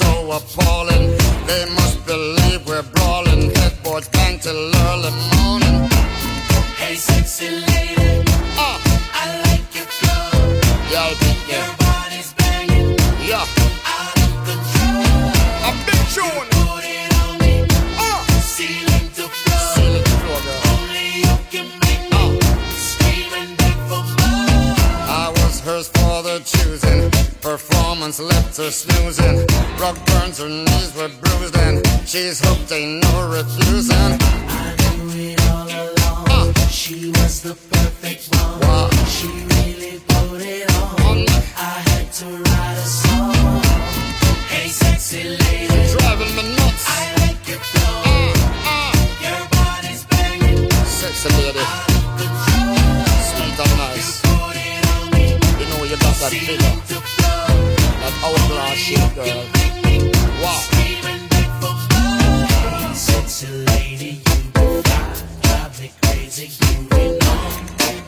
So appalling. They must believe we're brawling, headboards bang till early morning. Hey, sexy lady. Ah, I like your flow. yeah, I think Your body's banging. yeah. Out of control. A big tune. Left her snoozing. Rock burns, her knees were bruised, and she's hooked, ain't no refusing. I knew it all along. She was the perfect one. Wow. She really put it on. I had to write a song. Hey, sexy lady. Driving me nuts. I like your flow. Ah, ah. Your body's banging. Sexy lady, Out of control. sweet and nice. Put it on me. You know you got that Ceiling shape, girl. You me crazy. You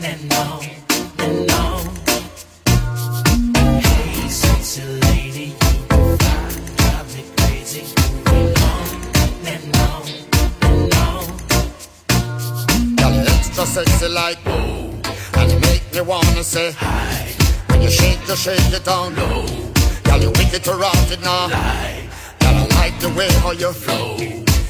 and and. Hey, sexy lady, you. Drive me crazy. You and and extra sexy like oh, and make me wanna say hi. When you shake, you shake it down low. Girl, you wicked to rot it now. Girl, I like the way how you flow.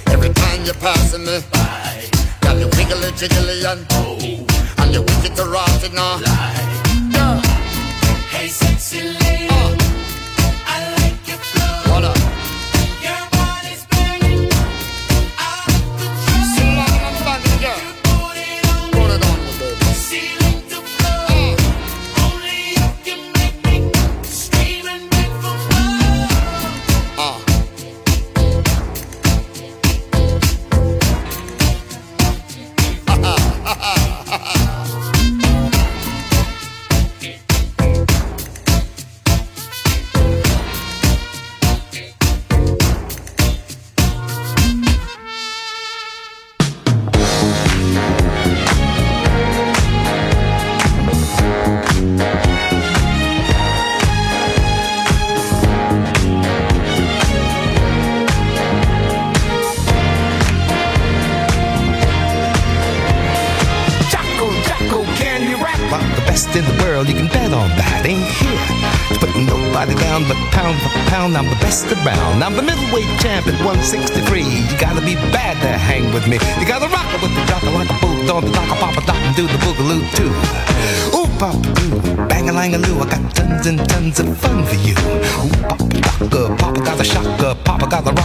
Every time you're passing me by. Girl, you wiggly jiggly and oh, and you wicked to rot it now. Hey, sexy I'm the. I'm the middleweight champ at 163. You gotta be bad to hang with me. You gotta rock it with the jock like a boot on the dock, pop a dock and do the boogaloo too. Ooh, pop doo, bang a lang a loo. I got tons and tons of fun for you. Ooh, docka, a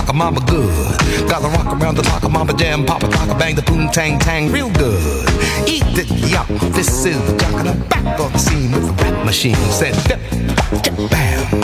papa got mama good. Got the rock around the clock, mama jam, papa talk, bang the boom tang tang real good. Eat it, yup. This is the jock and I'm back on the scene with the rap machine. Said, bam,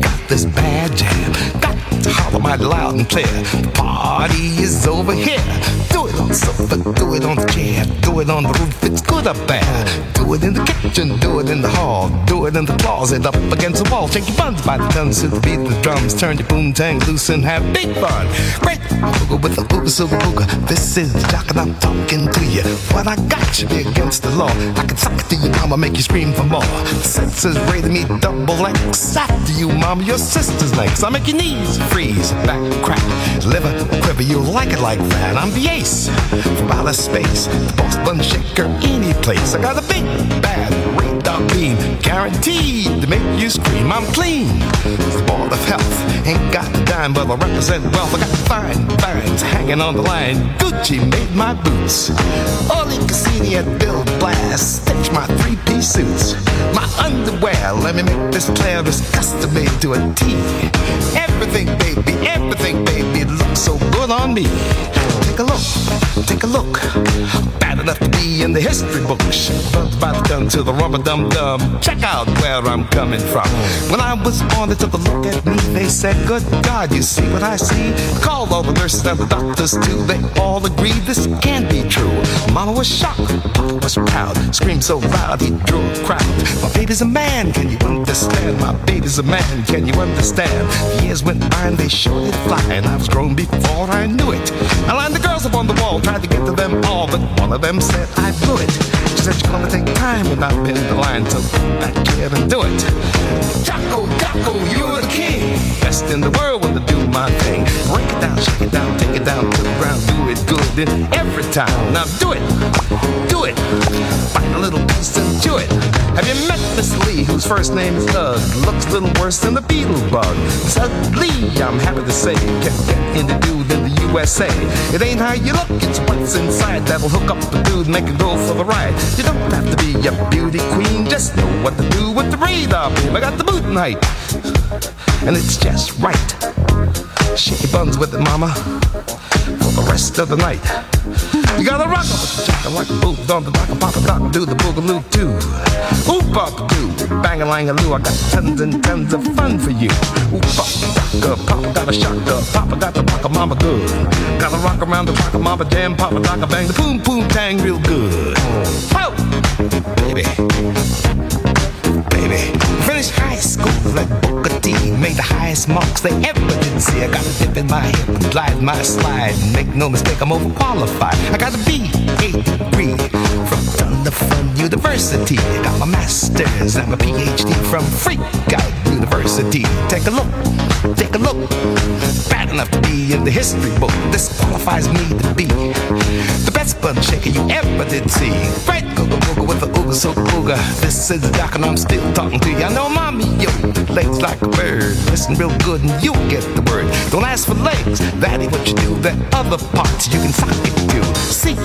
got this bad jam. Got to holler mighty loud and clear. The party is over here. Do it on the sofa, do it on the chair, do it on the roof. It's good up there. It in the kitchen, do it in the hall, do it in the closet, up against the wall. Shake your buns by the tons to the beat the drums. Turn your boom tang loose and have big fun. Great booga with the booga silver booga. This is jock and I'm talking to you. What I got should be against the law. I can suck it to you, mama, make you scream for more. The senses rated me double X. After you, mama, your sister's legs. I make your knees freeze, back crack, liver quiver. You like it like that. I'm the ace from outer space, the boss bun shaker, any place. I got a big bad radar beam, guaranteed to make you scream. I'm clean, the ball of health. Ain't got a dime, but I represent wealth. I got fine vines hanging on the line. Gucci made my boots. You can at Bill Blass. Stitch my three-piece suits. My underwear, let me make this clear, is custom made to a T. Everything, baby, everything, baby, looks so good on me. Take a look, take a look. Bad enough to be in the history books. Bugs by the gun to the rubber dum dum. Check out where I'm coming from. When I was born, they took a look at me. They said, Good God, you see what I see? Called all the nurses and the doctors too. They all agreed this can't be true. Mama was shocked, Papa was proud. Screamed so loud he drew a crowd. My baby's a man, can you understand? My baby's a man, can you understand? Years went by and they sure did fly, and I was grown before I knew it. I the girls up on the wall, tried to get to them all, but one of them said I blew it. She said she's gonna take time and I've been the line, so back here and do it. Jocko, Jocko, you're the king. Best in the world when to do my thing. Break it down, shake it down, take it down to the ground, do it good and every time. Now do it, do it. Find a little piece and chew it. Have you met Miss Lee, whose first name is Doug? Looks a little worse than the beetle bug. Lee, I'm happy to say, can get into dude in the USA. It ain't how you look, it's what's inside that'll hook up the dude, make it go for the ride. You don't have to be a beauty queen, just know what to do with the radar beam. I got the boot height, and it's just right. Shake your buns with it, mama, for the rest of the night. You gotta rock the chaka like a boot on the dock, pop a dock, do the boogaloo too. Oop up do, bang a lang a loo. I got tons and tons of fun for you. Oop up, docka, papa got a shocker, papa got the rocker, mama good. Gotta rock around the rocker, mama jam, papa docka, bang the boom boom tang real good. Oh, baby baby. Finished high school at Booker T. Made the highest marks they ever did see. I got a dip in my hip and glide my slide. Make no mistake, I'm overqualified. I got a B.A. degree from Thunder Fun University. I got my master's and my PhD from Freak Out University. Take a look, take a look. Bad enough to be in the history book. This qualifies me to be the best bun shaker you ever did see. Right, go go booga with the ooga so booga. This is the doc and I'm still talking to you. I know mommy, yo, legs like a bird. Listen real good and you'll get the word. Don't ask for legs, that ain't what you do. The other parts you can sock it to. Seek,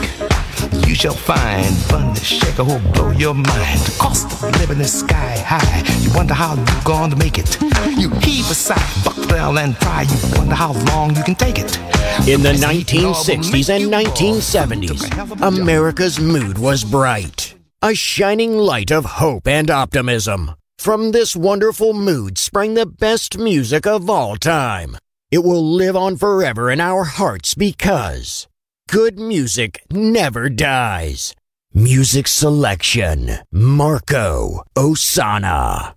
you shall find. Fun to shaker who'll blow your mind. The cost of living is sky high. You wonder how you're going to make it. You heave a sigh, buckle and try. You wonder how long you can take it. In the 1960s and 1970s, America's mood was bright. A shining light of hope and optimism. From this wonderful mood sprang the best music of all time. It will live on forever in our hearts because good music never dies. Music selection Marco Ossanna.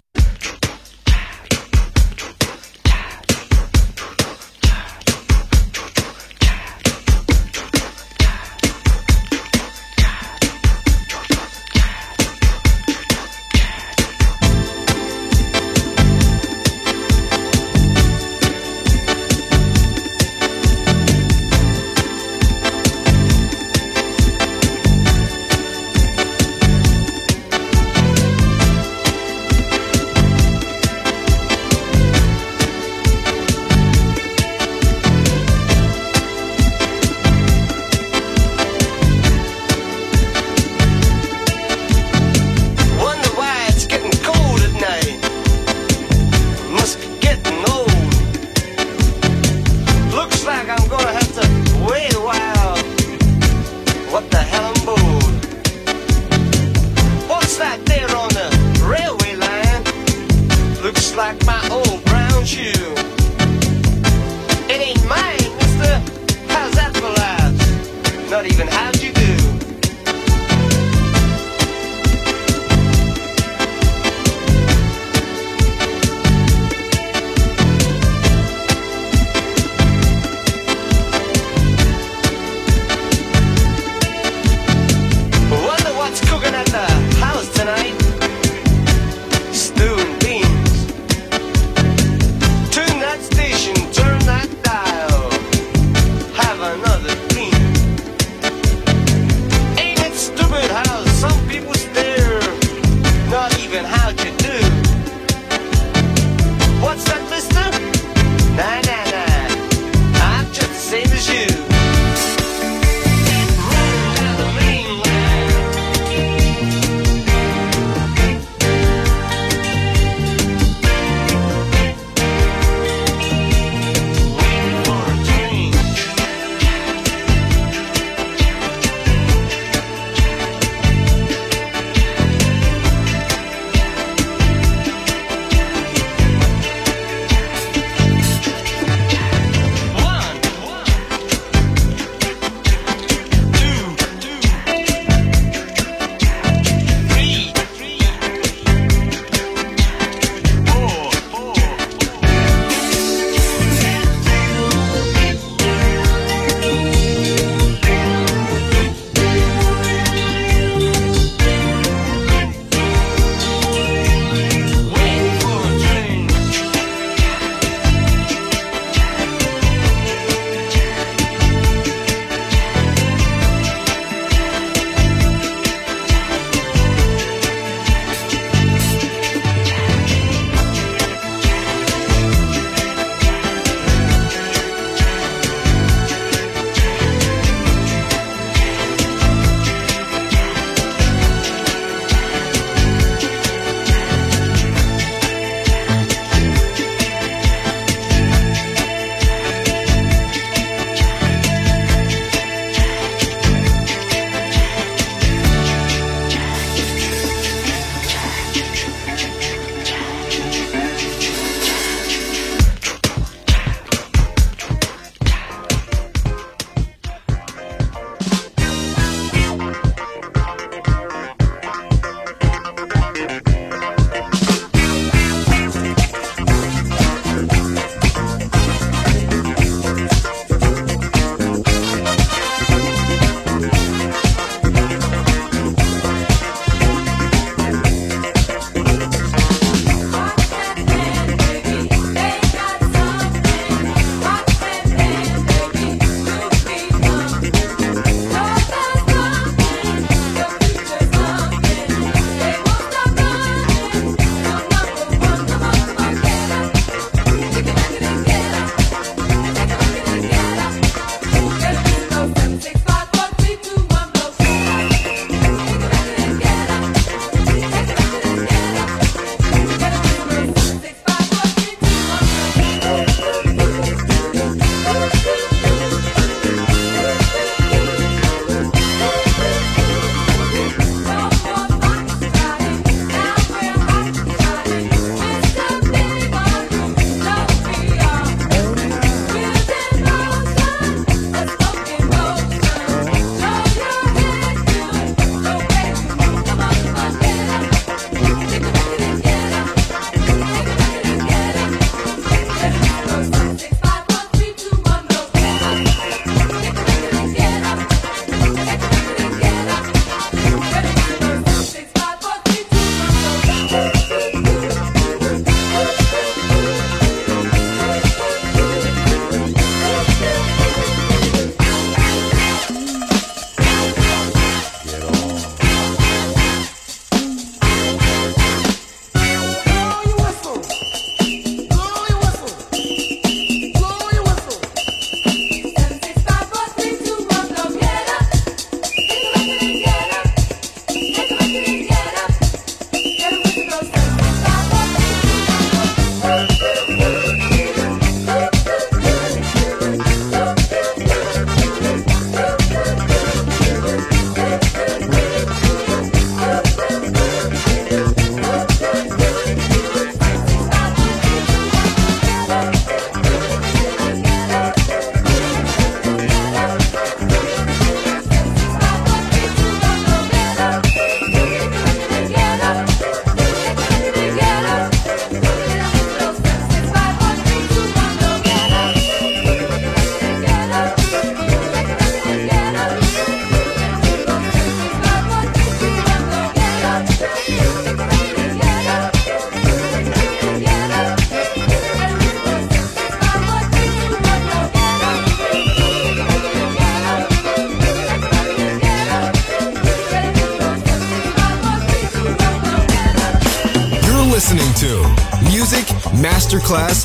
Masterclass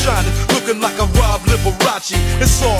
shining, looking like a Rob Liberace. It's all